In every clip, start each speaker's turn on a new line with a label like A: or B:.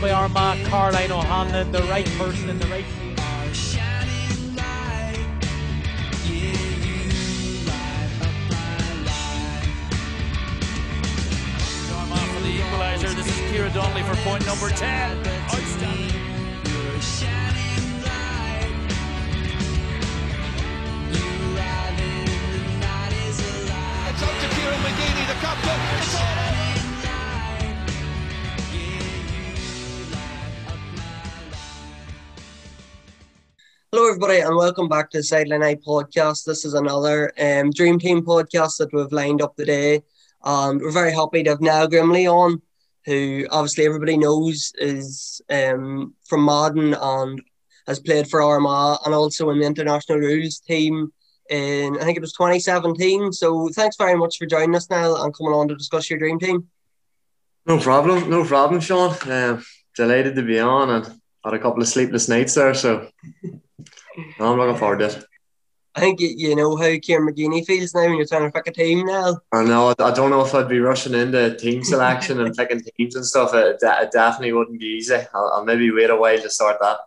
A: done by Armagh, Caroline O'Hanlon, the right person in the right place.
B: Armagh for the equaliser. This is Kira Donnelly for point number 10.
C: It's up to Kieran McGeeney, the captain.
D: Everybody, and welcome back to the Sideline Eye podcast. This is another um, Dream Team podcast that we've lined up today. Um, we're very happy to have Niall Grimley on, who obviously everybody knows is um, from Madden and has played for Armagh and also in the international rules team in, I think it was 2017. So thanks very much for joining us, Niall, and coming on to discuss your Dream Team.
E: No problem, no problem, Sean. Um, delighted to be on and had a couple of sleepless nights there, so no, I'm looking forward to it.
D: I think you, you know how Kieran McGeeney feels now when you're trying to pick a team now.
E: I know I don't know if I'd be rushing into team selection and picking teams and stuff. It, it definitely wouldn't be easy. I'll, I'll maybe wait a while to start that.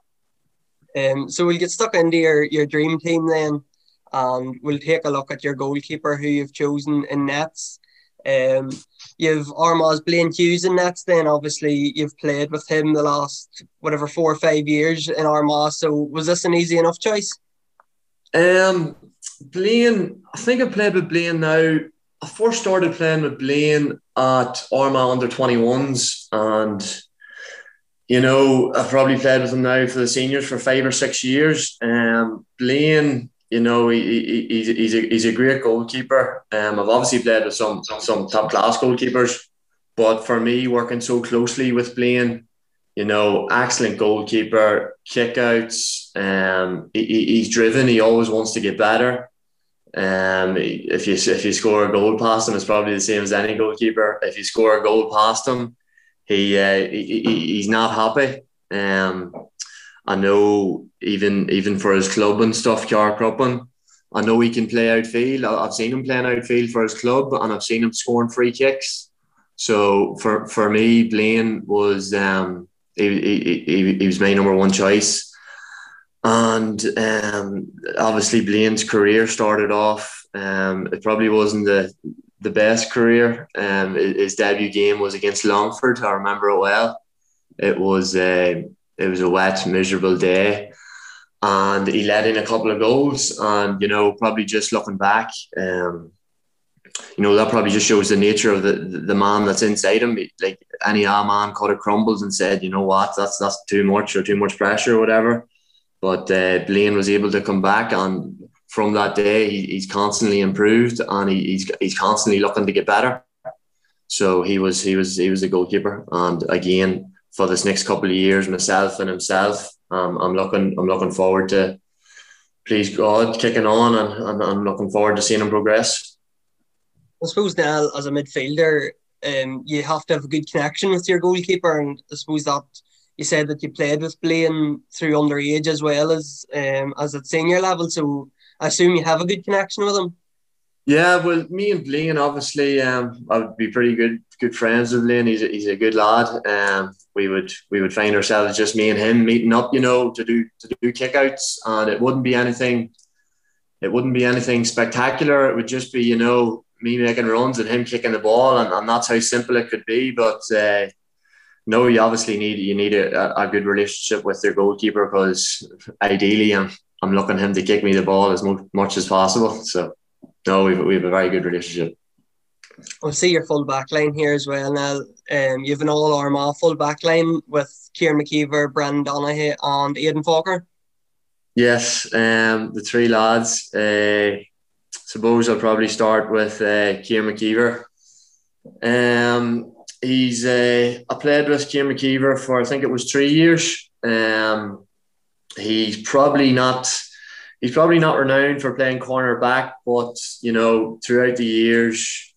D: Um, so we'll get stuck into your, your dream team then, and we'll take a look at your goalkeeper who you've chosen in nets. Um, you've Armagh's Blaine Hughes in nets. Then obviously you've played with him the last whatever four or five years in Armagh. So was this an easy enough choice?
E: Um, Blaine, I think I played with Blaine now. I first started playing with Blaine at Armagh under 21s, and you know, I've probably played with him now for the seniors for five or six years. Um, Blaine, you know, he, he, he's, he's, a, he's a great goalkeeper. Um, I've obviously played with some some top class goalkeepers, but for me, working so closely with Blaine, you know, excellent goalkeeper, kickouts. Um, he, he- he's driven. He always wants to get better. Um, if you if you score a goal past him, it's probably the same as any goalkeeper. If you score a goal past him, he, uh, he, he he's not happy. Um, I know even even for his club and stuff, Carrickcruppen, I know he can play outfield. I've seen him playing outfield for his club, and I've seen him scoring free kicks. So for for me, Blaine was um, he, he, he, he was my number one choice. And um, obviously, Blaine's career started off. Um, it probably wasn't the the best career. Um, his debut game was against Longford. I remember it well. It was uh, it was a wet, miserable day, and he let in a couple of goals. And you know, probably just looking back, um, you know, that probably just shows the nature of the the man that's inside him. Like any A man could have crumbled and said, you know what, that's that's too much or too much pressure or whatever. But uh, Blaine was able to come back, and from that day, he, he's constantly improved, and he, he's he's constantly looking to get better. So he was he was he was a goalkeeper, and again for this next couple of years, myself and himself, um, I'm looking I'm looking forward to, please God, kicking on, and, and I'm looking forward to seeing him progress.
D: I suppose now as a midfielder, um, you have to have a good connection with your goalkeeper, and I suppose that you said that you played with Blaine through underage as well as um, as at senior level. So I assume you have a good connection with him.
E: Yeah, well, me and Blaine, obviously, um, I would be pretty good good friends with Blaine. He's a, he's a good lad. Um, we would we would find ourselves just me and him meeting up, you know, to do to do kickouts, and it wouldn't be anything. It wouldn't be anything spectacular. It would just be, you know, me making runs and him kicking the ball, and, and that's how simple it could be. But uh, no, you obviously need you need a, a good relationship with your goalkeeper because ideally, I'm I'm looking him to kick me the ball as mu- much as possible. So no, we've we have a very good relationship.
D: I'll see your full back line here as well now. Um, you have an all Armagh full back line with Kieran McKeever, Brendan Donaghy, and Aidan Forker.
E: Yes, um, the three lads. Uh, suppose I'll probably start with uh, Kieran McKeever. Um, he's uh, I played with Kieran McKeever for I think it was three years. Um, he's probably not he's probably not renowned for playing corner back, but you know throughout the years.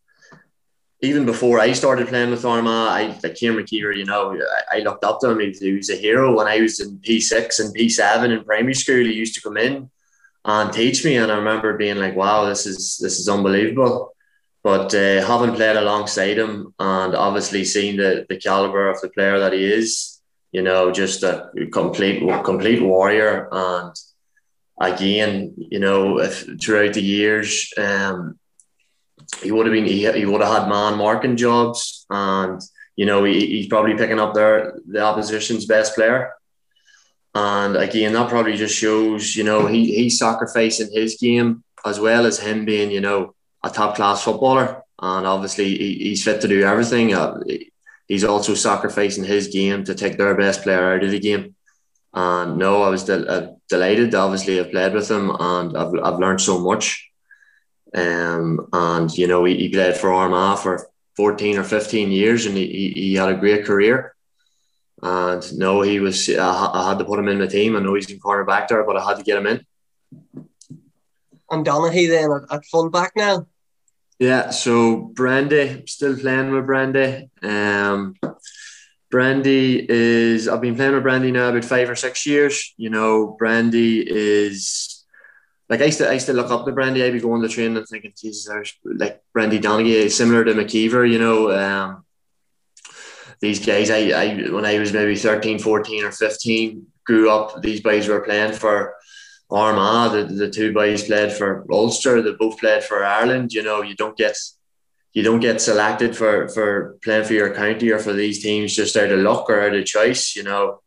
E: Even before I started playing with Armagh, I like Kieran McKeever, you know, I, I looked up to him. He, he was a hero when I was in P6 and P7 in primary school. He used to come in and teach me, and I remember being like, "Wow, this is this is unbelievable." But uh, having played alongside him and obviously seeing the the caliber of the player that he is, You know, just a complete complete warrior. And again, you know, if, throughout the years, um, he would have been he, he would have had man marking jobs, and you know he, he's probably picking up their the opposition's best player. And again, that probably just shows, you know, he he's sacrificing his game as well as him being, you know, a top class footballer. And obviously, he, he's fit to do everything. Uh, he's also sacrificing his game to take their best player out of the game. And no, I was del- uh, delighted. Obviously, I've played with him and I've, I've learned so much. Um, and you know, he, he played for Armagh for 14 or 15 years and he, he had a great career. And no, he was, I, I had to put him in the team. I know he's in cornerback there, but I had to get him in.
D: And Donaghy then at, at fullback now.
E: Yeah, so Brandy, still playing with Brandy. Um, Brandy is, I've been playing with Brandy now about five or six years. You know, Brandy is, like, I used to, I used to look up to Brandy. I'd be going to train and thinking, Jesus, there's like Brandy Donaghy, similar to McKeever, you know. Um, these guys, I, I, when I was maybe 13, 14 or 15, grew up, these boys were playing for Armagh, the, the two boys played for Ulster, they both played for Ireland. You know, you don't get you don't get selected for for playing for your county or for these teams just out of luck or out of choice. You know,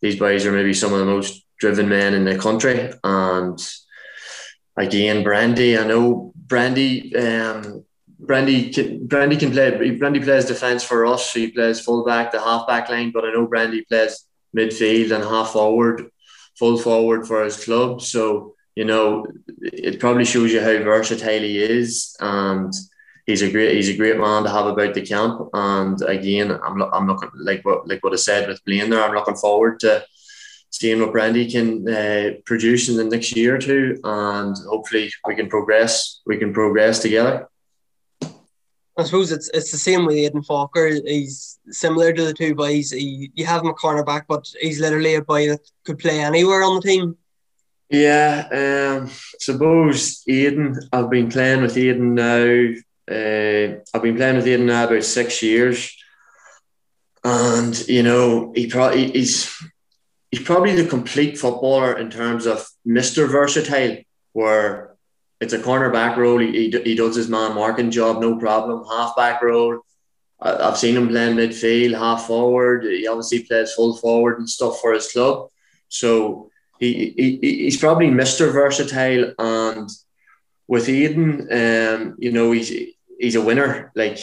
E: these boys are maybe some of the most driven men in the country. And again, Brandy, I know Brandy. Um, Brandy can, Brandy can play. Brandy plays defence for us. He plays fullback, the half back line. But I know Brandy plays midfield and half forward full forward for his club. So, you know, it probably shows you how versatile he is. And he's a great he's a great man to have about the camp. And again, I'm I'm looking like what like what I said with Blaine there. I'm looking forward to seeing what Brandy can uh, produce in the next year or two, and hopefully we can progress. We can progress together.
D: I suppose it's it's the same with Aidan Forker. He's similar to the two boys. He, you have him a cornerback, but he's literally a boy that could play anywhere on the team.
E: Yeah, um, suppose Aidan. I've been playing with Aidan now. Uh, I've been playing with Aidan now about six years, and you know he probably he's he's probably the complete footballer in terms of Mister Versatile, where it's a cornerback role. He, he, does his man marking job, no problem. Halfback role. I've seen him playing midfield, half forward. He obviously plays full forward and stuff for his club. So he, he he's probably Mr. Versatile. And with Aidan, um, you know, he's he's a winner. Like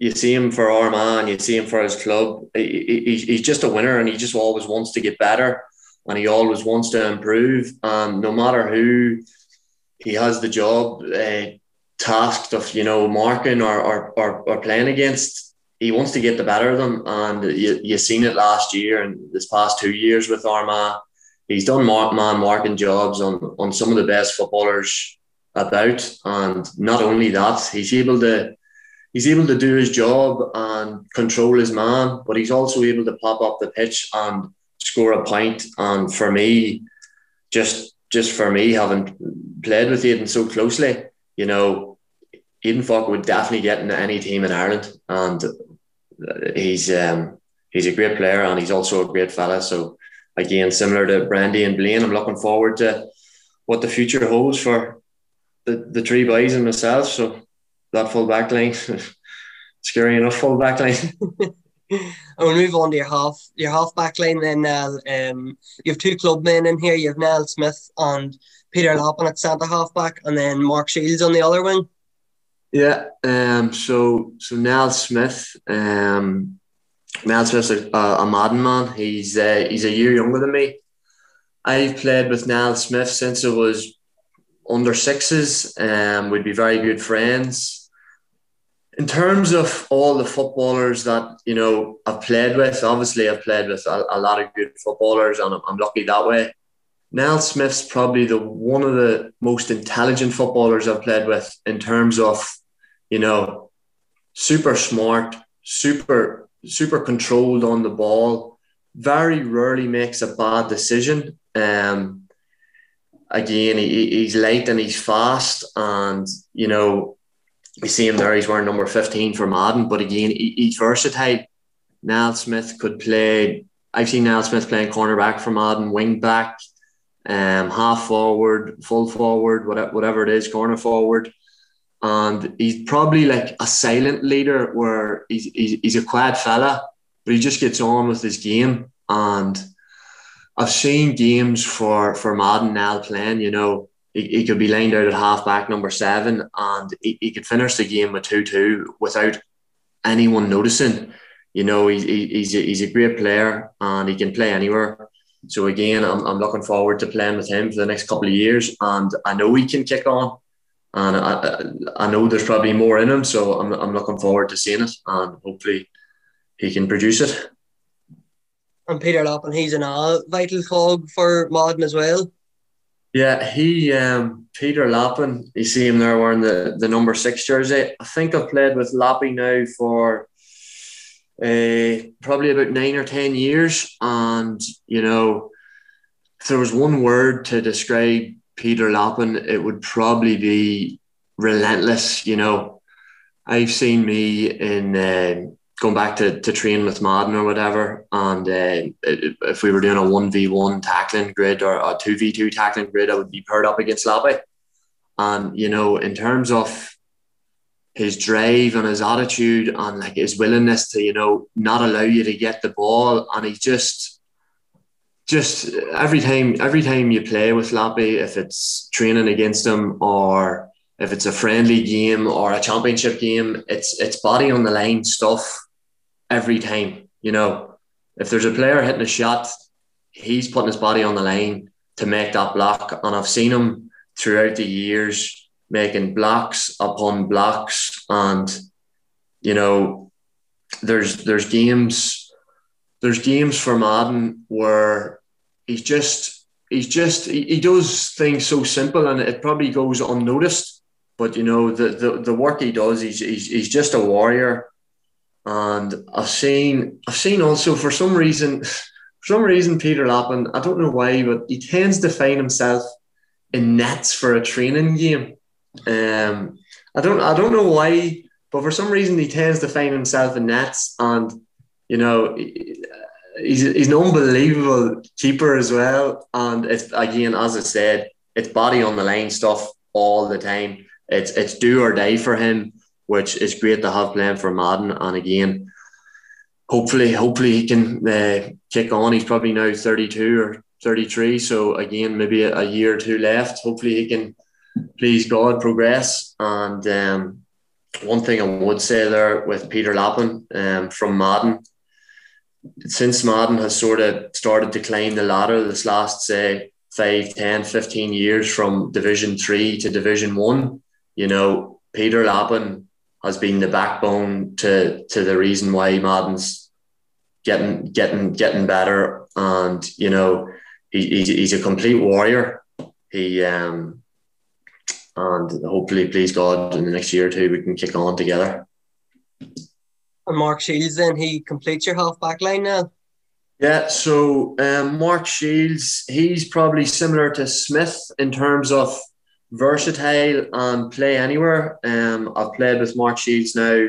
E: you see him for Armagh, you see him for his club. He, he, he's just a winner, and he just always wants to get better, and he always wants to improve. And no matter who he has the job uh, tasked of you know marking or, or, or, or, playing against. He wants to get the better of them, and you you seen it last year and this past two years with Armagh. He's done man marking jobs on on some of the best footballers about, and not only that, he's able to he's able to do his job and control his man, but he's also able to pop up the pitch and score a point. And for me, just just for me, having played with Aidan so closely, you know, Aidan Forker would definitely get into any team in Ireland, and he's um, he's a great player and he's also a great fella. So again, similar to Brandy and Blaine, I'm looking forward to what the future holds for the, the three boys and myself. So that full back line, scary enough full back line.
D: and we'll move on to your half your half back line then Niall. Um, you have two club men in here. You have Niall Smith and Peter Lappin at centre half back, and then Mark Shields on the other wing.
E: Yeah. Um. So so Niall Smith. Um. Niall Smith's a, a Madden man. He's uh, he's a year younger than me. I've played with Niall Smith since I was under sixes. Um. We'd be very good friends in terms of all the footballers that you know I've played with, obviously I've played with a, a lot of good footballers, and I'm, I'm, lucky that way. Niall Smith's probably the one of the most intelligent footballers I've played with in terms of, you know, super smart, super super controlled on the ball. Very rarely makes a bad decision. Um, again, he, he's late and he's fast, and you know we see him there. He's wearing number 15 for Madden, but again, he, he's versatile. Niall Smith could play I've seen Niall Smith playing cornerback for Madden, wing back, um, half forward, full forward, whatever, whatever it is, corner forward. And he's probably like a silent leader where he's, he's, he's a quiet fella, but he just gets on with his game. And I've seen games for, for Madden now playing, you know, he, he could be lined out at halfback number seven and he, he could finish the game with 2 2 without anyone noticing. You know, he, he, he's, a, he's a great player and he can play anywhere. So again, I'm, I'm looking forward to playing with him for the next couple of years, and I know he can kick on, and I, I know there's probably more in him. So I'm, I'm looking forward to seeing it, and hopefully he can produce it.
D: And Peter Lappin, he's an all vital cog for Madden as well.
E: Yeah, he um, Peter Lappin. You see him there wearing the, the number six jersey. I think I've played with Lappy now for uh, probably about nine or ten years, and you know, if there was one word to describe Peter Lappin, it would probably be relentless. You know, I've seen me in uh, going back to, to train with Madden or whatever, and uh, if we were doing a one v one tackling grid or a two v two tackling grid, I would be paired up against Lappy. And you know, in terms of his drive and his attitude and like his willingness to you know not allow you to get the ball, and he just just every time every time you play with Lappy, if it's training against him or if it's a friendly game or a championship game, it's it's body on the line stuff every time. You know, if there's a player hitting a shot, he's putting his body on the line to make that block. And I've seen him throughout the years making blocks upon blocks. And, you know, there's there's games there's games for Madden where he's just he's just he, he does things so simple and it probably goes unnoticed. But you know, the the, the work he does, he's, he's he's just a warrior and I've seen I've seen also for some reason for some reason Peter Lappin, I don't know why, but he tends to find himself in nets for a training game. Um, I don't I don't know why, but for some reason he tends to find himself in nets, and you know he's he's an unbelievable keeper as well. And it's again, as I said, it's body on the line stuff all the time. It's it's do or die for him which is great to have playing for Madden. And again, hopefully, hopefully he can uh, kick on. He's probably now 32 or 33. So again, maybe a, a year or two left. Hopefully he can, please God, progress. And um, one thing I would say there with Peter Lappin um, from Madden, since Madden has sort of started to climb the ladder this last, say, 5, 10, 15 years from Division 3 to Division 1, you know, Peter Lappin has been the backbone to to the reason why Madden's getting getting getting better. And you know, he, he's, he's a complete warrior. He um, and hopefully, please God, in the next year or two, we can kick on together.
D: And Mark Shields, then he completes your half back line now.
E: Yeah, so um, Mark Shields, he's probably similar to Smith in terms of versatile and play anywhere. Um, I've played with Mark Shields now.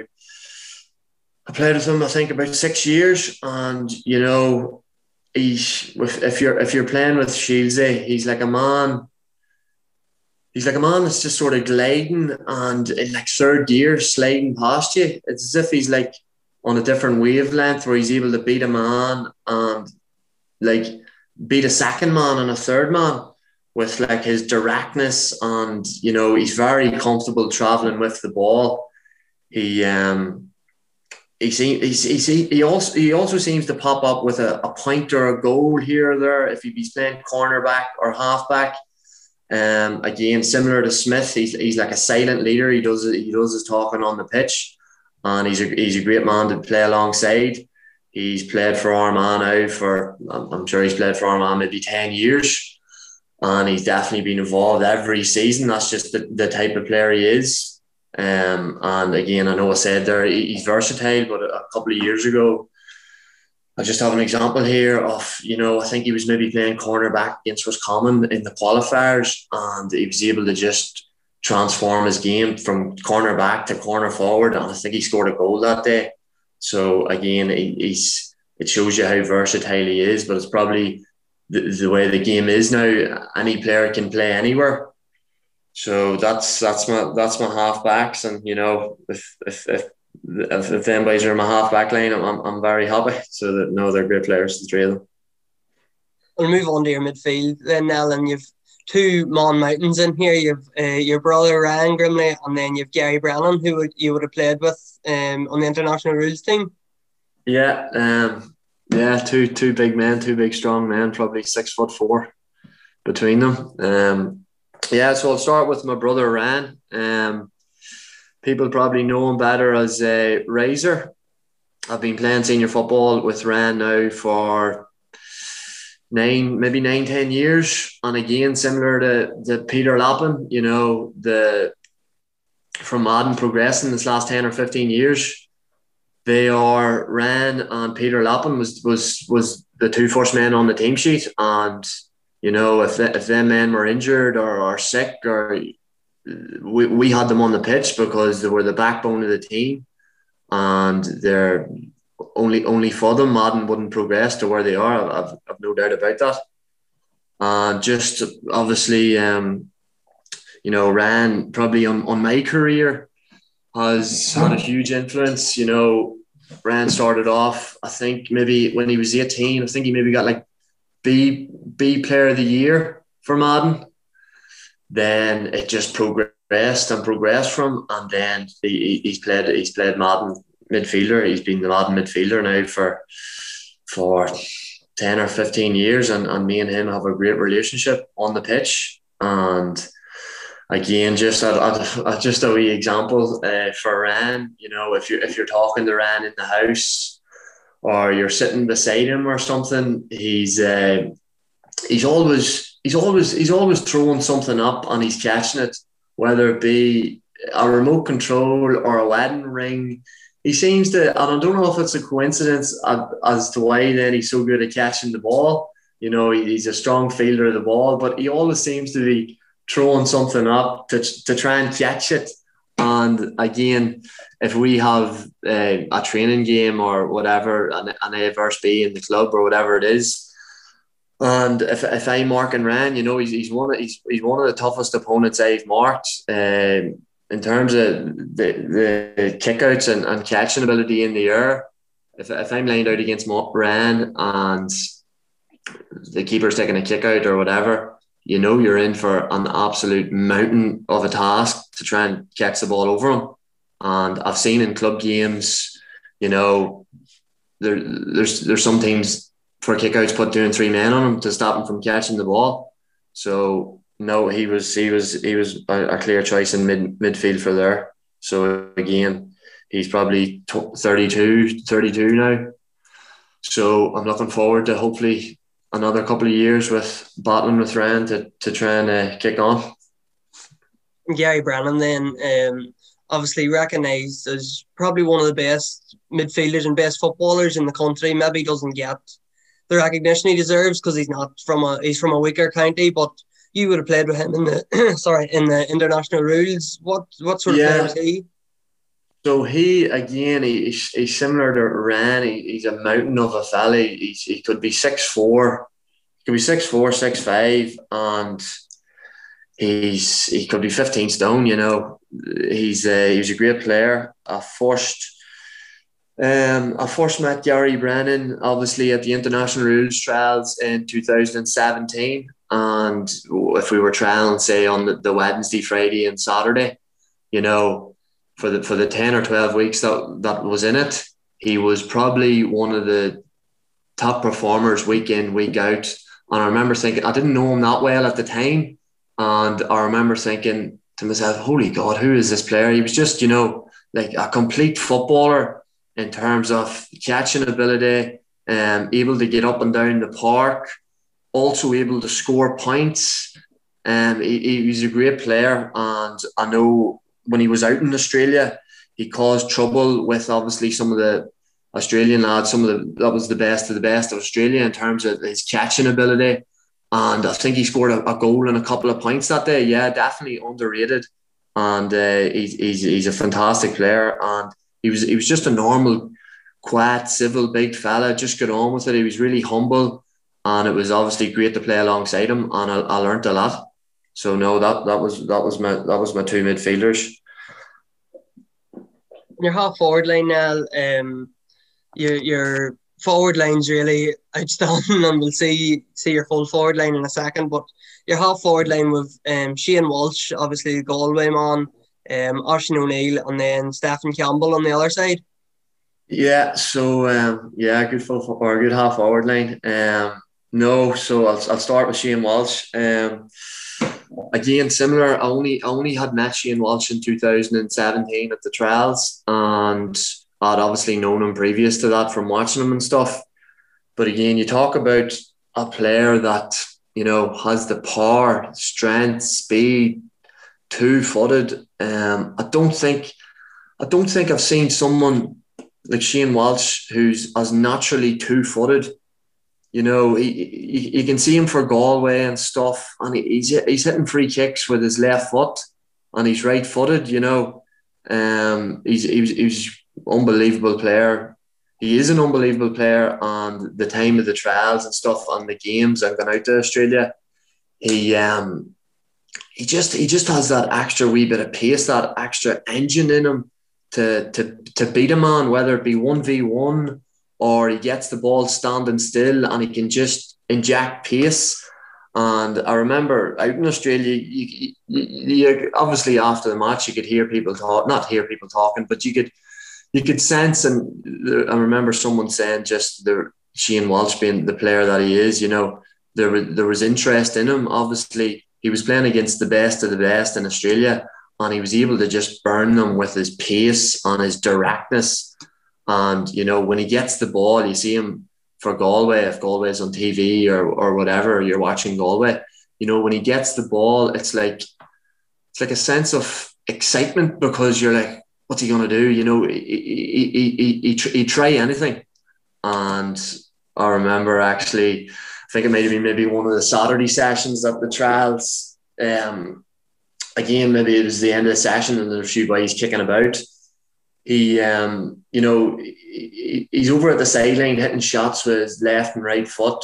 E: I played with him, I think, about six years, and you know, he's if you're if you're playing with Shields, eh, he's like a man. He's like a man that's just sort of gliding and in like third gear, sliding past you. It's as if he's like on a different wavelength where he's able to beat a man and like beat a second man and a third man with like his directness and you know he's very comfortable traveling with the ball. He um he seems he, he, he also he also seems to pop up with a, a point or a goal here or there if he's playing cornerback or halfback. Um, again, similar to Smith, he's, he's like a silent leader. He does he does his talking on the pitch, and he's a he's a great man to play alongside. He's played for Armagh now for I'm sure he's played for Armagh maybe ten years and he's definitely been involved every season. That's just the, the type of player he is. Um, and again, I know I said there he's versatile, but a couple of years ago, I just have an example here of you know I think he was maybe playing cornerback against Roscommon in the qualifiers, and he was able to just transform his game from cornerback to corner forward, and I think he scored a goal that day. So again, he, he's it shows you how versatile he is. But it's probably the, the way the game is now. Any player can play anywhere. So that's that's my that's my half backs, and you know if if if if, if them boys are in my half back line, I'm, I'm, I'm very happy. So that no, they're great players, the three of them.
D: We'll move on to your midfield then, Niall. You've two Mon Mountains in here. You've uh, your brother Ryan Grimley, and then you've Gary Brennan, who would, you would have played with um, on the international rules team.
E: Yeah, um, yeah, two two big men, two big strong men, probably six foot four between them. Um, yeah, so I'll start with my brother Ryan. Um, people probably know him better as a uh, Razor. I've been playing senior football with Ryan now for nine, maybe nine, ten years. And again, similar to, to Peter Lappin, you know, the from Madden progressing this last 10 or 15 years, they are Ryan and Peter Lappin was was was the two first men on the team sheet. And, you know, if if them men were injured or, or sick or we, we had them on the pitch because they were the backbone of the team and they're only only for them Madden wouldn't progress to where they are. I've, I've no doubt about that. And just obviously, um, you know, ran probably on, on my career has had a huge influence. You know, Ryan started off, I think maybe when he was 18, I think he maybe got like B B player of the year for Madden. Then it just progressed and progressed from, and then he, he's played he's played Madden midfielder. He's been the Madden midfielder now for for ten or fifteen years, and, and me and him have a great relationship on the pitch. And again, just a, a, just a wee example uh, for Ryan. You know, if you if you're talking to Ryan in the house, or you're sitting beside him or something, he's uh, he's always he's always he's always throwing something up and he's catching it, whether it be a remote control or a wedding ring he seems to, and I don't know if it's a coincidence as to why then he's so good at catching the ball. You know, he's a strong fielder of the ball, but he always seems to be throwing something up to, to try and catch it. And again, if we have uh, a training game or whatever, an, an A versus B in the club or whatever it is, and if, if I'm marking ran, you know, he's, he's one of he's, he's one of the toughest opponents I've marked. Um, in terms of the, the kickouts and, and catching ability in the air, if, if I'm lined out against Ran and the keeper's taking a kick out or whatever, you know you're in for an absolute mountain of a task to try and catch the ball over him. And I've seen in club games, you know, there, there's there's some teams for kickouts put two and three men on him to stop him from catching the ball. So no, he was he was he was a, a clear choice in mid midfield for there. So again, he's probably 32, 32 now. So I'm looking forward to hopefully another couple of years with battling with Ryan to, to try and uh, kick on.
D: Gary Brennan then um, obviously recognised as probably one of the best midfielders and best footballers in the country. Maybe doesn't get the recognition he deserves because he's not from a he's from a weaker county, but you would have played with him in the sorry in the international rules. What what sort of player is he?
E: So he again, he, he's, he's similar to Ryan. He, he's a mountain of a fella. He's, he could be six four, he could be six four, six five, and he's he could be fifteen stone. You know, he's a, he was a great player. A first. Um, I first met Gary Brennan obviously at the international rules trials in 2017 and if we were trialing, say, on the, the Wednesday, Friday, and Saturday, you know, for the for the ten or twelve weeks that that was in it, he was probably one of the top performers week in, week out. And I remember thinking, I didn't know him that well at the time, and I remember thinking to myself, "Holy God, who is this player?" He was just, you know, like a complete footballer in terms of catching ability, um, able to get up and down the park also able to score points. Um, he, he was a great player, and I know when he was out in Australia, he caused trouble with obviously some of the Australian lads. Some of the that was the best of the best of Australia in terms of his catching ability, and I think he scored a, a goal and a couple of points that day. Yeah, definitely underrated, and uh, he's, he's he's a fantastic player, and he was he was just a normal quiet, civil, big fella. Just got on with it. He was really humble, and it was obviously great to play alongside him. And I, I learned a lot. So no, that that was that was my that was my two midfielders.
D: Your half forward line now, um, your your forward line's really outstanding, and we'll see see your full forward line in a second. But your half forward line with um, Shane Walsh, obviously the Galway man, um, Oisín O'Neill, and then Stefan Campbell on the other side.
E: Yeah, so um, yeah, good full or good half forward line. Um, no, so I'll, I'll start with Shane Walsh. Um, again, similar. I only I only had met Shane Walsh in 2017 at the trials, and I'd obviously known him previous to that from watching him and stuff. But again, you talk about a player that you know has the power, strength, speed, two footed. Um, I don't think I don't think I've seen someone like Shane Walsh who's as naturally two footed. You know, he, you can see him for Galway and stuff, and he's he's hitting free kicks with his left foot, and he's right footed. You know, um, he's he's he's unbelievable player. He is an unbelievable player, and the time of the trials and stuff and the games and going out to Australia, he um he just he just has that extra wee bit of pace, that extra engine in him to to to beat a man, whether it be one v one or he gets the ball standing still and he can just inject pace. And I remember out in Australia, you, you, you, obviously after the match, you could hear people talk, not hear people talking, but you could you could sense. And I remember someone saying just the Shane Walsh being the player that he is, you know, there was there was interest in him. Obviously, he was playing against the best of the best in Australia, and he was able to just burn them with his pace and his directness and you know, when he gets the ball, you see him for Galway, if Galway's on TV or or whatever, you're watching Galway. You know, when he gets the ball, it's like it's like a sense of excitement because you're like, what's he gonna do? You know, he he he he, he, try anything. And I remember actually, I think it may have been maybe one of the Saturday sessions at the trials. Um, again, maybe it was the end of the session and there's a few boys kicking about he um you know he, he's over at the sideline hitting shots with his left and right foot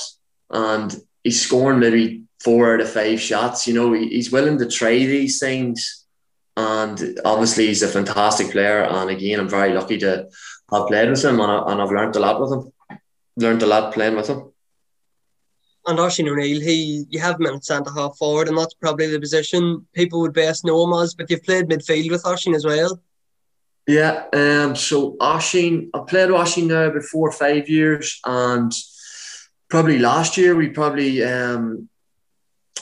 E: and he's scoring maybe four out of five shots you know he, he's willing to try these things and obviously he's a fantastic player and again I'm very lucky to have played with him and, I, and I've learned a lot with him learned a lot playing with him
D: and Oisín O'Neill, he you have him in centre half forward, and that's probably the position people would best know him as. But you've played midfield with Oisín as well.
E: Yeah, um, so Oisín, I played Oisín now about four or five years, and probably last year we probably um,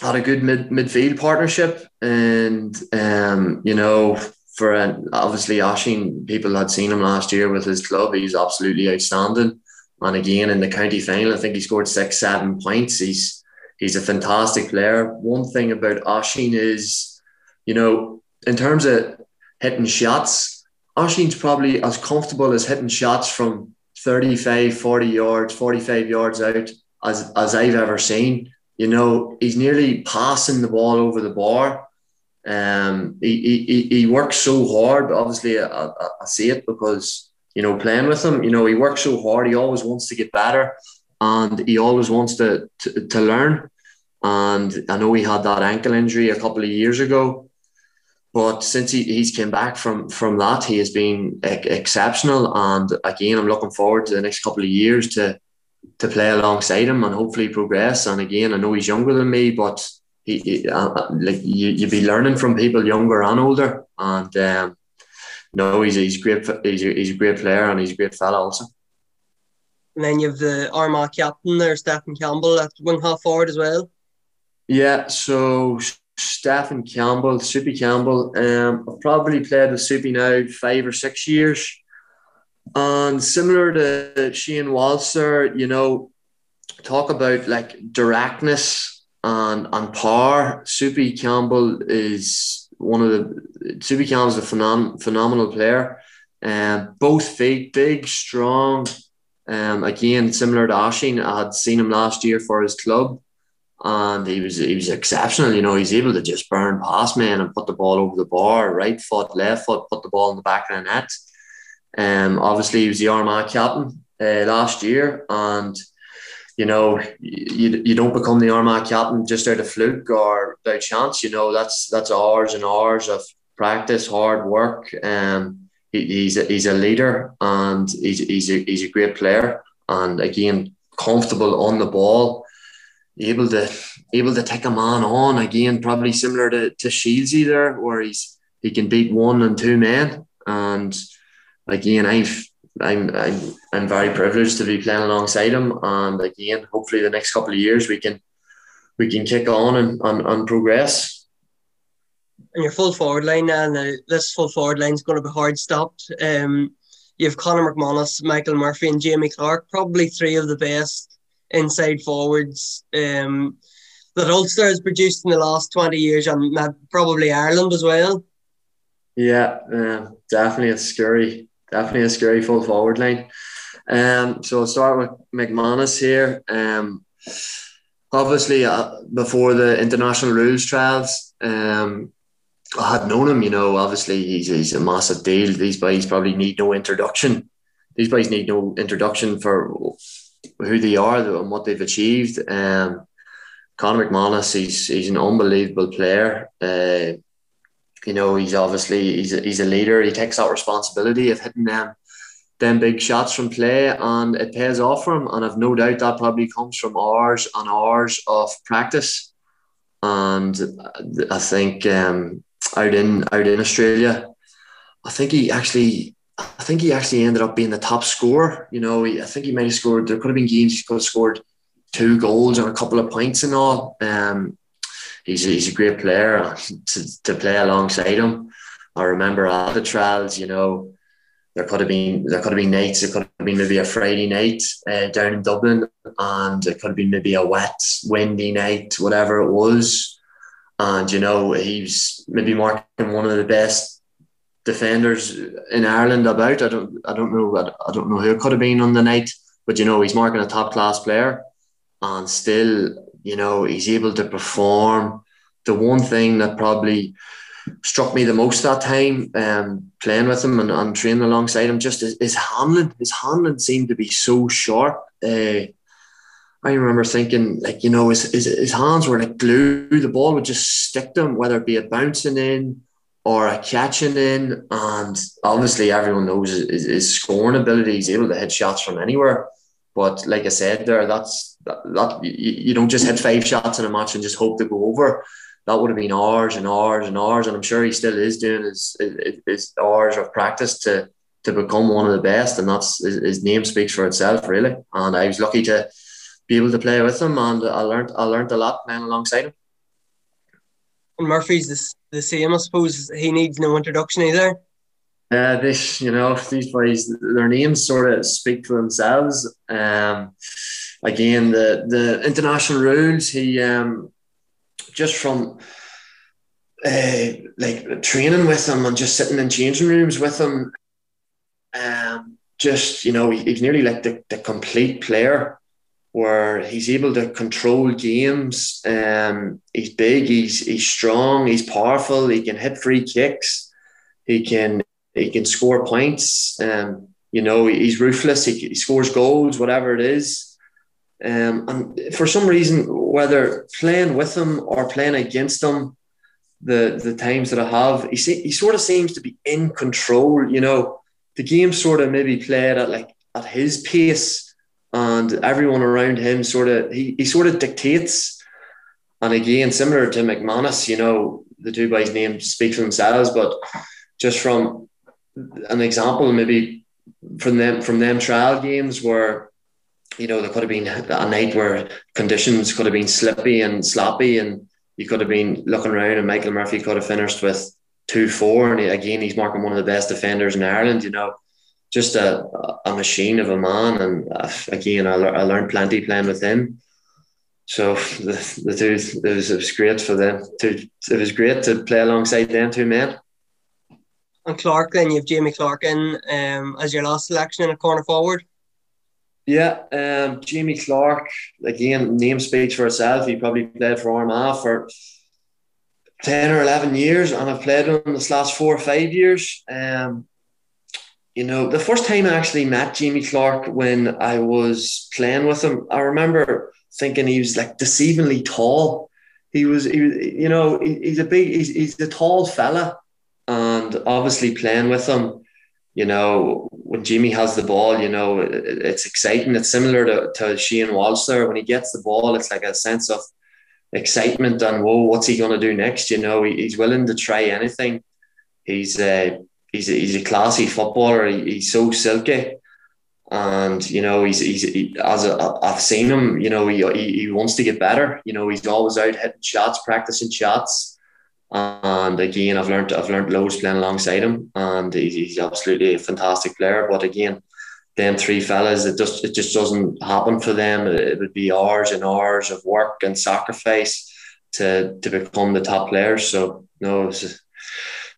E: had a good mid midfield partnership, and um, you know, for an, obviously Oisín, people had seen him last year with his club. He's absolutely outstanding, and again in the county final, I think he scored six, seven points. He's he's a fantastic player. One thing about Oisín is, you know, in terms of hitting shots Oisín's probably as comfortable as hitting shots from 35, 40 yards, 45 yards out as, as I've ever seen. You know, he's nearly passing the ball over the bar. Um, he, he, he works so hard. Obviously, I, I, I see it because, you know, playing with him, you know, he works so hard. He always wants to get better and he always wants to, to, to learn. And I know he had that ankle injury a couple of years ago but since he, he's came back from from that, he has been exceptional. And again, I'm looking forward to the next couple of years to to play alongside him and hopefully progress. And again, I know he's younger than me, but he, he uh, like you you be learning from people younger and older. And um, no, he's he's great. He's a, he's a great player and he's a great fella also.
D: And then you have the Armagh captain there, Stefan Campbell, at wing half forward as well.
E: Yeah, so Stefan Campbell, Soupy Campbell. Um, I've probably played with Soupy now five or six years. And similar to Shane Walser, you know, talk about like directness and, and power. Soupy Campbell is one of the Soupy Campbell is a phenom- phenomenal player. Um, both feet, big, strong. Um, again, similar to Oisín, I had seen him last year for his club and he was he was exceptional. You know, he's able to just burn past man and put the ball over the bar, right foot, left foot, put the ball in the back of the net. Um, obviously, he was the Armagh captain uh, last year, and you know, you, you don't become the Armagh captain just out of fluke or by chance. You know, that's that's hours and hours of practice, hard work. Um, he, he's a, he's a leader and he's he's a, he's a great player, and again, comfortable on the ball, able to able to take a man on again, probably similar to to Shieldsy there, where he's he can beat one and two men, and again, I've I'm, I'm I'm very privileged to be playing alongside him, and again, hopefully the next couple of years we can we can kick on and, and, and progress.
D: And your full forward line now, now this full forward line is going to be hard stopped. Um, you have Conor McManus, Michael Murphy, and Jamie Clarke, probably three of the best inside forwards um, that Ulster has produced in the last 20 years, and probably Ireland as well.
E: Yeah, uh, definitely a scary definitely a scary full forward line. Um, so I'll start with McManus here. Um, obviously, uh, before the international rules trials, um, I had known him. You know, obviously he's, he's a massive deal. These guys probably need no introduction. These guys need no introduction for who they are and what they've achieved. Um, Conor McManus, he's he's an unbelievable player. Uh, you know, he's obviously he's a, he's a leader. He takes that responsibility of hitting them them big shots from play, and it pays off for him. And I've no doubt that probably comes from hours and hours of practice. And I think um, out in out in Australia, I think he actually I think he actually ended up being the top scorer. You know, he, I think he might have scored. There could have been games he could have scored two goals and a couple of points and all. Um, he's a, he's a great player to, to play alongside him. I remember at the trials, you know, there could have been there could have been nights. It could have been maybe a Friday night uh, down in Dublin, and it could have been maybe a wet, windy night, whatever it was. And you know, he's maybe marking one of the best defenders in Ireland about. I don't I don't know I don't know who it could have been on the night, but you know, he's marking a top class player, and still you know, he's able to perform. The one thing that probably struck me the most that time, um, playing with him and, and training alongside him, just his, his handling. His handling seemed to be so sharp. Uh, I remember thinking, like, you know, his, his, his hands were like glue. The ball would just stick to him, whether it be a bouncing in or a catching in. And obviously, everyone knows his, his scoring ability. He's able to hit shots from anywhere. But like I said, there, that's that, that you, you don't just hit five shots in a match and just hope to go over. That would have been hours and hours and hours, and I'm sure he still is doing his, his, his hours of practice to to become one of the best, and that's his, his name speaks for itself, really. And I was lucky to be able to play with him, and I learned I learned a lot playing alongside him.
D: And Murphy's the, the same, I suppose. He needs no introduction either.
E: Uh, this, you know, these boys, their names sort of speak for themselves. Um, again, the the international rules. He um, just from uh, like training with them and just sitting in changing rooms with them. Um, just you know, he's nearly like the, the complete player, where he's able to control games. Um, he's big, he's he's strong, he's powerful. He can hit free kicks. He can he can score points. Um, you know, he's ruthless. He, he scores goals, whatever it is. Um, and for some reason, whether playing with him or playing against him, the the times that I have, he he sort of seems to be in control. You know, the game sort of maybe played at like at his pace, and everyone around him sort of he, he sort of dictates. And again, similar to McManus, you know, the two guys' names speak for themselves, but just from an example, maybe from them from them trial games where you know, there could have been a night where conditions could have been slippy and sloppy, and you could have been looking around, and Michael Murphy could have finished with two four, and again, he's marking one of the best defenders in Ireland. You know, just a, a machine of a man, and uh, again, I, I learned plenty playing with him. So the, the two, it was, it was great for them. To, it was great to play alongside them two men.
D: And Clarke, then you have Jamie Clarke in um, as your last selection in a corner forward.
E: Yeah, um, Jamie Clarke again, name speaks for itself. He probably played for Armagh for 10 or 11 years, and I've played him this last four or five years. Um, you know, the first time I actually met Jamie Clarke when I was playing with him, I remember thinking he was like deceivingly tall. He was, he was you know, he, he's a big, he's, he's a tall fella, and obviously playing with him, you know, when Jimmy has the ball, you know, it, it's exciting. It's similar to, to Shane Walsh there. When he gets the ball, it's like a sense of excitement and whoa, what's he going to do next? You know, he, he's willing to try anything. He's uh, he's a, he's a classy footballer. He, he's so silky, and you know he's he's he, as I've seen him. You know he, he he wants to get better. You know he's always out hitting shots, practicing shots. And again, I've learned I've learned loads playing alongside him, and he's, he's absolutely a fantastic player. But again, them three fellas, it just it just doesn't happen for them. It, would be hours and hours of work and sacrifice to to become the top players. So no, it's a,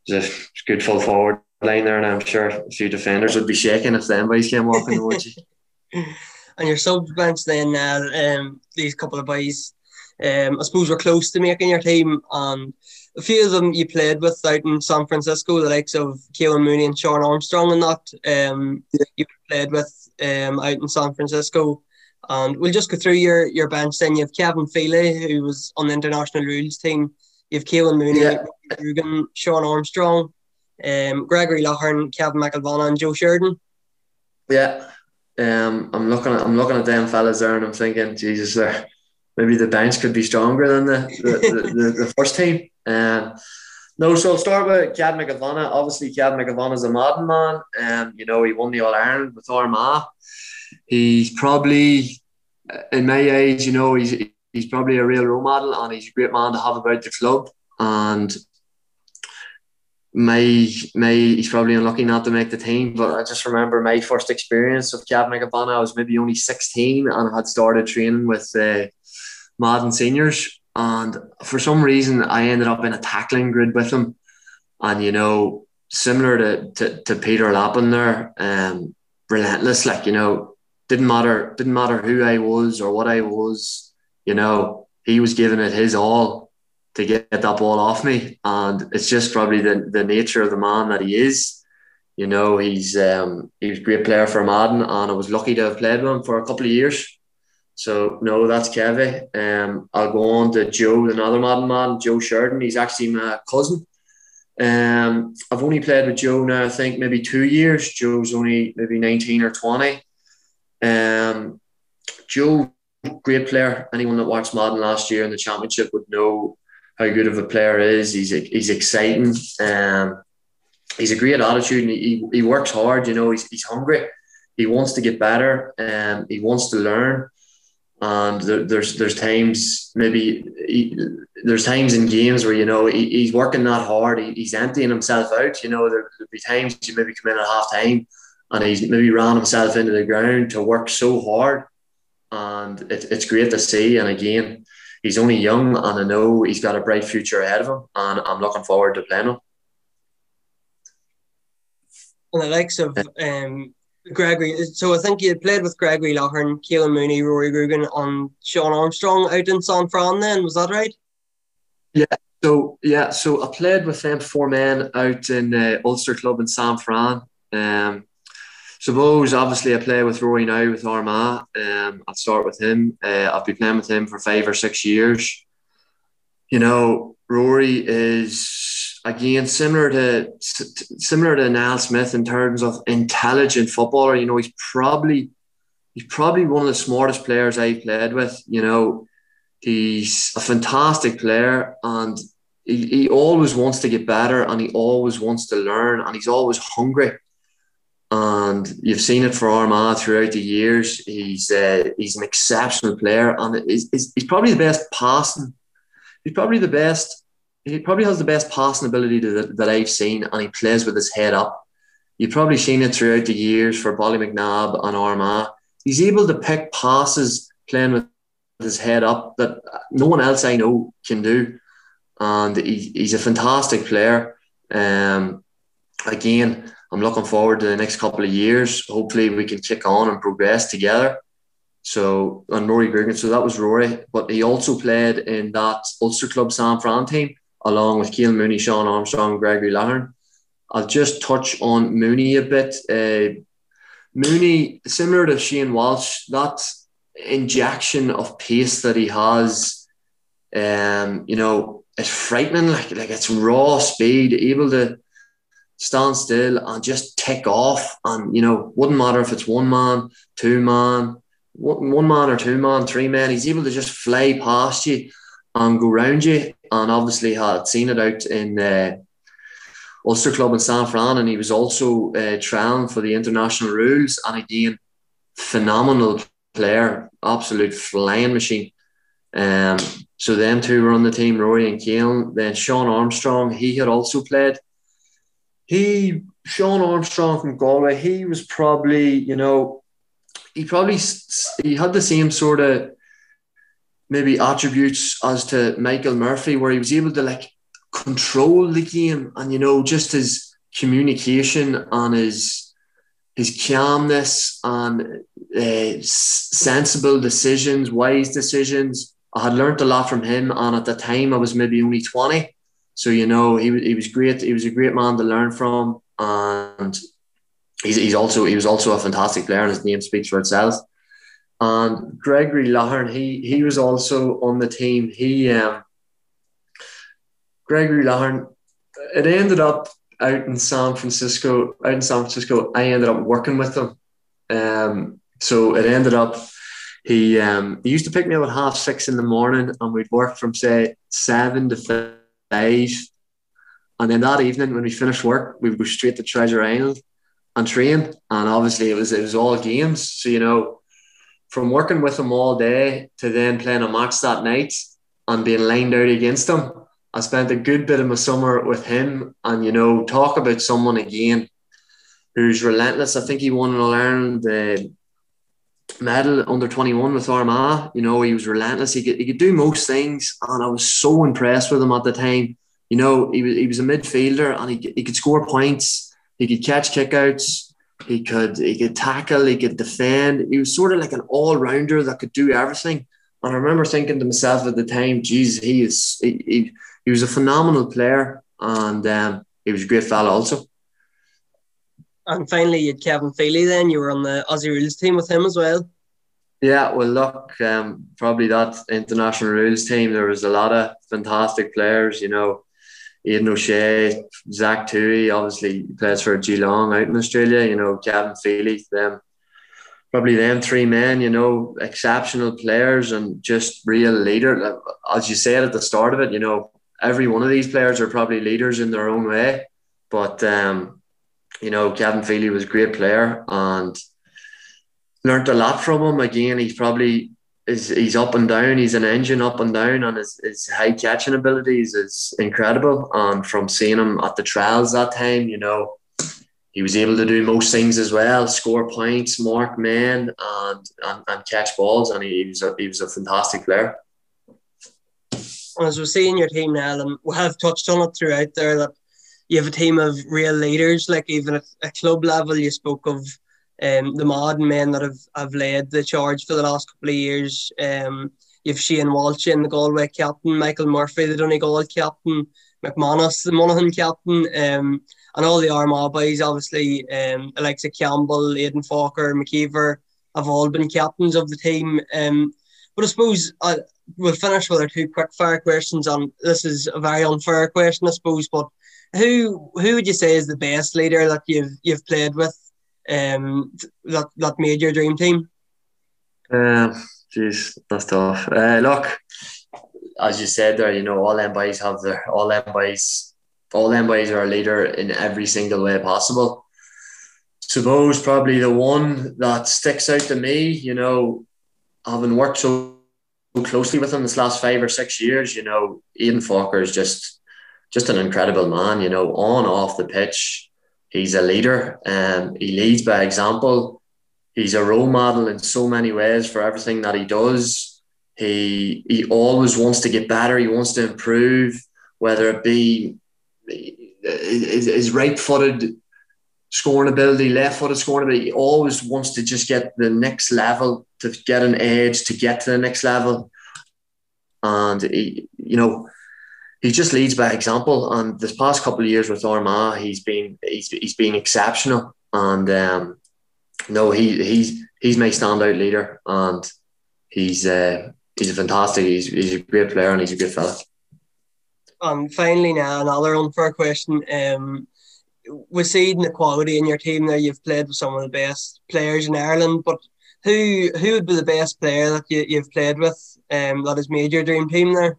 E: it's a good full forward line there, and I'm sure a few defenders would be shaking if them boys came walking towards you.
D: And your sub bench then, uh, um, these couple of boys, um, I suppose were close to making your team, and a few of them you played with out in San Francisco, the likes of Keelan Mooney and Sean Armstrong, and that um, you played with um, out in San Francisco. And we'll just go through your, your bench then. You have Kevin Feely, who was on the international rules team. You have Keelan Mooney, yeah. Grugan, Sean Armstrong, um, Gregory Loughearn, Kevin McElvanna, and Joe Sheridan.
E: Yeah, um, I'm looking at I'm looking at them fellas there, and I'm thinking, Jesus, uh, maybe the bench could be stronger than the the, the, the, first team. Um, no, so I'll start with Kevin McElvanna. Obviously, Kevin McElvanna is a Madden man, and um, you know he won the All Ireland with Armagh. He's probably, in my age, you know, he's he's probably a real role model, and he's a great man to have about the club. And my my he's probably unlucky not to make the team, but I just remember my first experience of Kevin McElvanna. I was maybe only 16 and I had started training with uh, Madden seniors. And for some reason, I ended up in a tackling grid with him. And, you know, similar to, to, to Peter Lappin there, um, relentless, like, you know, didn't matter, didn't matter who I was or what I was, you know, he was giving it his all to get that ball off me. And it's just probably the, the nature of the man that he is. You know, he's um, he was a great player for Madden, and I was lucky to have played with him for a couple of years. So no, that's Kevin. Um, I'll go on to Joe, another Madden man, Joe Sheridan. He's actually my cousin. Um, I've only played with Joe now. I think maybe two years. Joe's only maybe nineteen or twenty. Um, Joe, great player. Anyone that watched Madden last year in the championship would know how good of a player is. He's he's exciting. Um, he's a great attitude he, he works hard. You know, he's, he's hungry. He wants to get better and he wants to learn. And there, there's there's times maybe he, there's times in games where you know he, he's working that hard. He, he's emptying himself out. You know, there, will be times you maybe come in at half time and he's maybe ran himself into the ground to work so hard. And it, it's great to see. And again, he's only young and I know he's got a bright future ahead of him and I'm looking forward to playing him.
D: And the likes of um, Gregory, so I think you played with Gregory Loughearn, Keelan Mooney, Rory Grugan, on Sean Armstrong out in San Fran. Then was that right?
E: Yeah. So yeah, so I played with them four men out in uh, Ulster Club in San Fran. Um, suppose obviously I play with Rory now with Armagh. Um, I'll start with him. Uh, I've been playing with him for five or six years. You know, Rory is again similar to similar to Niall Smith in terms of intelligent footballer. You know, he's probably he's probably one of the smartest players I've played with. You know, he's a fantastic player and he, he always wants to get better and he always wants to learn and he's always hungry and you've seen it for Armagh throughout the years. He's uh, he's an exceptional player, and he's, he's probably the best passing. He's probably the best. He probably has the best passing ability that, that I've seen, and he plays with his head up. You've probably seen it throughout the years for Ballymacnab and Armagh. He's able to pick passes playing with his head up that no one else I know can do, and he, he's a fantastic player. Um, again I'm looking forward to the next couple of years. Hopefully, we can kick on and progress together. So, and Rory Grugan, so that was Rory, but he also played in that Ulster Club San Fran team along with Keelan Mooney, Sean Armstrong, Gregory Loughearn. I'll just touch on Mooney a bit. Uh, Mooney, similar to Shane Walsh, that injection of pace that he has, um, you know, it's frightening. Like like it's raw speed, able to stand still and just tick off. And you know, wouldn't matter if it's one man, two man, one, man or two man, three men. He's able to just fly past you and go round you. And obviously had seen it out in uh, Ulster Club in San Fran, and he was also uh, trialing for the international rules. And again, phenomenal player, absolute flying machine. Um, so them two were on the team, Rory and Keelan. Then Sean Armstrong, he had also played. He, Sean Armstrong from Galway, he was probably, you know, he probably he had the same sort of maybe attributes as to Michael Murphy, where he was able to like control the game and you know just his communication and his his calmness and uh, sensible decisions, wise decisions. I had learned a lot from him, and at the time I was maybe only twenty, so you know he he was great. He was a great man to learn from, and he's, he's also he was also a fantastic player, and his name speaks for itself. And Gregory Lahern, he he was also on the team. He um, Gregory Lahern, it ended up out in San Francisco. Out in San Francisco, I ended up working with him. Um, so it ended up he um, he used to pick me up at half six in the morning, and we'd work from say seven to five. And then that evening, when we finished work, we would go straight to Treasure Island and train. And obviously, it was it was all games. So you know, from working with him all day to then playing a match that night and being lined out against him, I spent a good bit of my summer with him. And you know, talk about someone again who's relentless. I think he won an All Ireland uh, medal under 21 with Armagh. You know, he was relentless. He could, he could do most things. And I was so impressed with him at the time. You know, he was, he was a midfielder and he, he could score points. He could catch kickouts. He could he could tackle. He could defend. He was sort of like an all rounder that could do everything. And I remember thinking to myself at the time, "Geez, he is he, he, he was a phenomenal player, and um, he was a great fella also."
D: And finally, you had Kevin Feely. Then you were on the Aussie rules team with him as well.
E: Yeah, well, look, um, probably that international rules team. There was a lot of fantastic players. You know, Aidan O'Shea, Zach Tuohy, obviously plays for Geelong out in Australia. You know, Kevin Feely, them probably them three men. You know, exceptional players and just real leader. As you said at the start of it, you know, every one of these players are probably leaders in their own way. But um, you know, Kevin Feely was a great player and learned a lot from him. Again, he's probably is he's up and down. He's an engine up and down, and his, his high catching abilities is incredible. And from seeing him at the trials that time, you know, he was able to do most things as well: score points, mark men, and and, and catch balls. And he, he was a, he was a fantastic player.
D: As we're seeing your team now, and we have touched on it throughout there that you have a team of real leaders. Like even at a club level, you spoke of um, the Madden men that have, have led the charge for the last couple of years. Um, you've Shane Walsh in the Galway captain, Michael Murphy, the Donegal captain, McManus, the Monaghan captain, um, and all the Armagh boys, obviously, um, Alexa Campbell, Aidan Forker, McKeever, have all been captains of the team. Um, but I suppose uh, we'll finish with our two quick fire questions. And this is a very unfair question, I suppose. But who who would you say is the best leader that you've you've played with um, that that made your dream team?
E: Uh, jeez, that's tough. Uh, look, as you said there, you know, all them boys have their all them boys, all them boys are a leader in every single way possible. Suppose probably the one that sticks out to me, you know, having worked so closely with him this last five or six years, you know, Ian Falker is just just an incredible man, you know, on off the pitch he's a leader. Um, he leads by example. He's a role model in so many ways for everything that he does. He he always wants to get better. He wants to improve, whether it be his, his right-footed scoring ability, left-footed scoring ability. He always wants to just get the next level, to get an edge, to get to the next level. And he, you know, he just leads by example. And this past couple of years with Armagh, he's been he's, he's been exceptional. And um, no, he he's he's my standout leader, and he's uh, he's a fantastic. He's, he's a great player, and he's a good fella.
D: And finally, now another unfair question. Um, we see the quality in your team there. You've played with some of the best players in Ireland, but who who would be the best player that you, you've played with um, that has made your dream team there?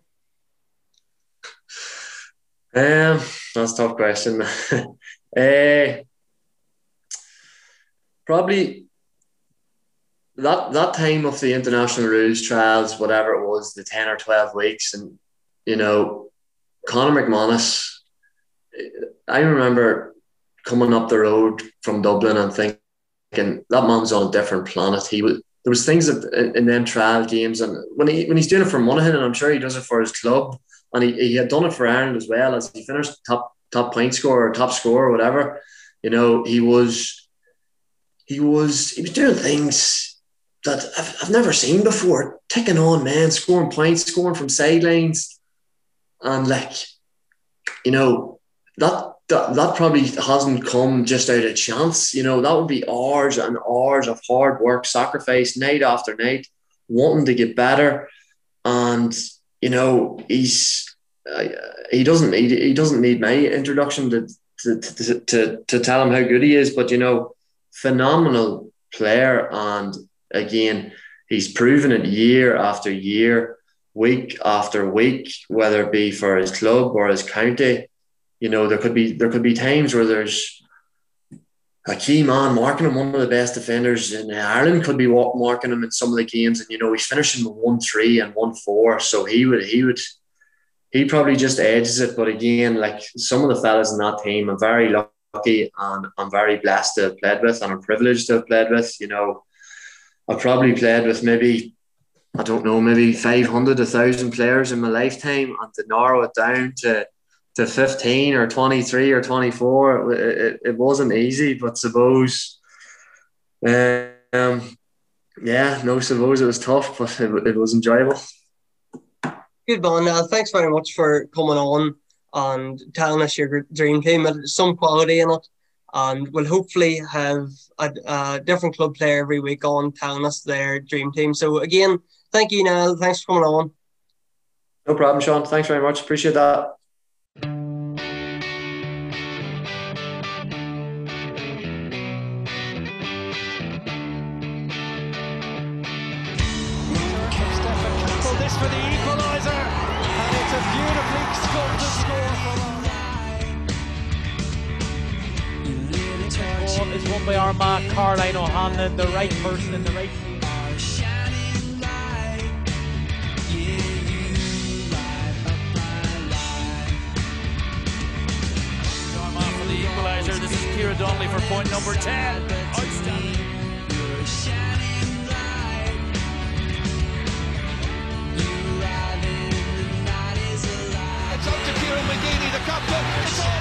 E: Um, that's a tough question. uh, probably that that time of the international rules trials, whatever it was, the ten or twelve weeks, and you know, Conor McManus. I remember coming up the road from Dublin and thinking that man's on a different planet. He was there was things in, in them trial games, and when he when he's doing it for Monaghan, and I'm sure he does it for his club, and he, he had done it for Ireland as well as he finished top top point scorer, top scorer, whatever. You know, he was he was he was doing things that I've, I've never seen before. Taking on man, scoring points, scoring from sidelines, and like, you know, that that that probably hasn't come just out of chance. You know, that would be hours and hours of hard work, sacrifice, night after night, wanting to get better, and you know, he's uh, he doesn't need he doesn't need my introduction to to, to to to tell him how good he is, but you know, phenomenal player, and again, he's proven it year after year, week after week, whether it be for his club or his county. You know, there could be there could be times where there's a key man marking him, one of the best defenders in uh, Ireland could be marking him in some of the games, and you know he's finishing with one three and one four, so he would he would he probably just edges it. But again, like some of the fellas in that team, I'm very lucky and I'm very blessed to have played with, and I'm privileged to have played with. You know, I've probably played with maybe I don't know, maybe 500, 1,000 players in my lifetime, and to narrow it down to to 15 or 23 or 24, it, it, it wasn't easy, but suppose, um, yeah, no, suppose it was tough, but it, it was enjoyable.
D: Good man, Now, Thanks very much for coming on and telling us your dream team. There's some quality in it, and we'll hopefully have a, a different club player every week on telling us their dream team. So again, thank you, Niall. Thanks for coming on.
E: No problem, Sean. Thanks very much. Appreciate that.
A: on the, the right person in the right scene
B: Storm off for the equalizer. This is Kira Donnelly for point number 10. It's up to Kieran McGeeney, the captain.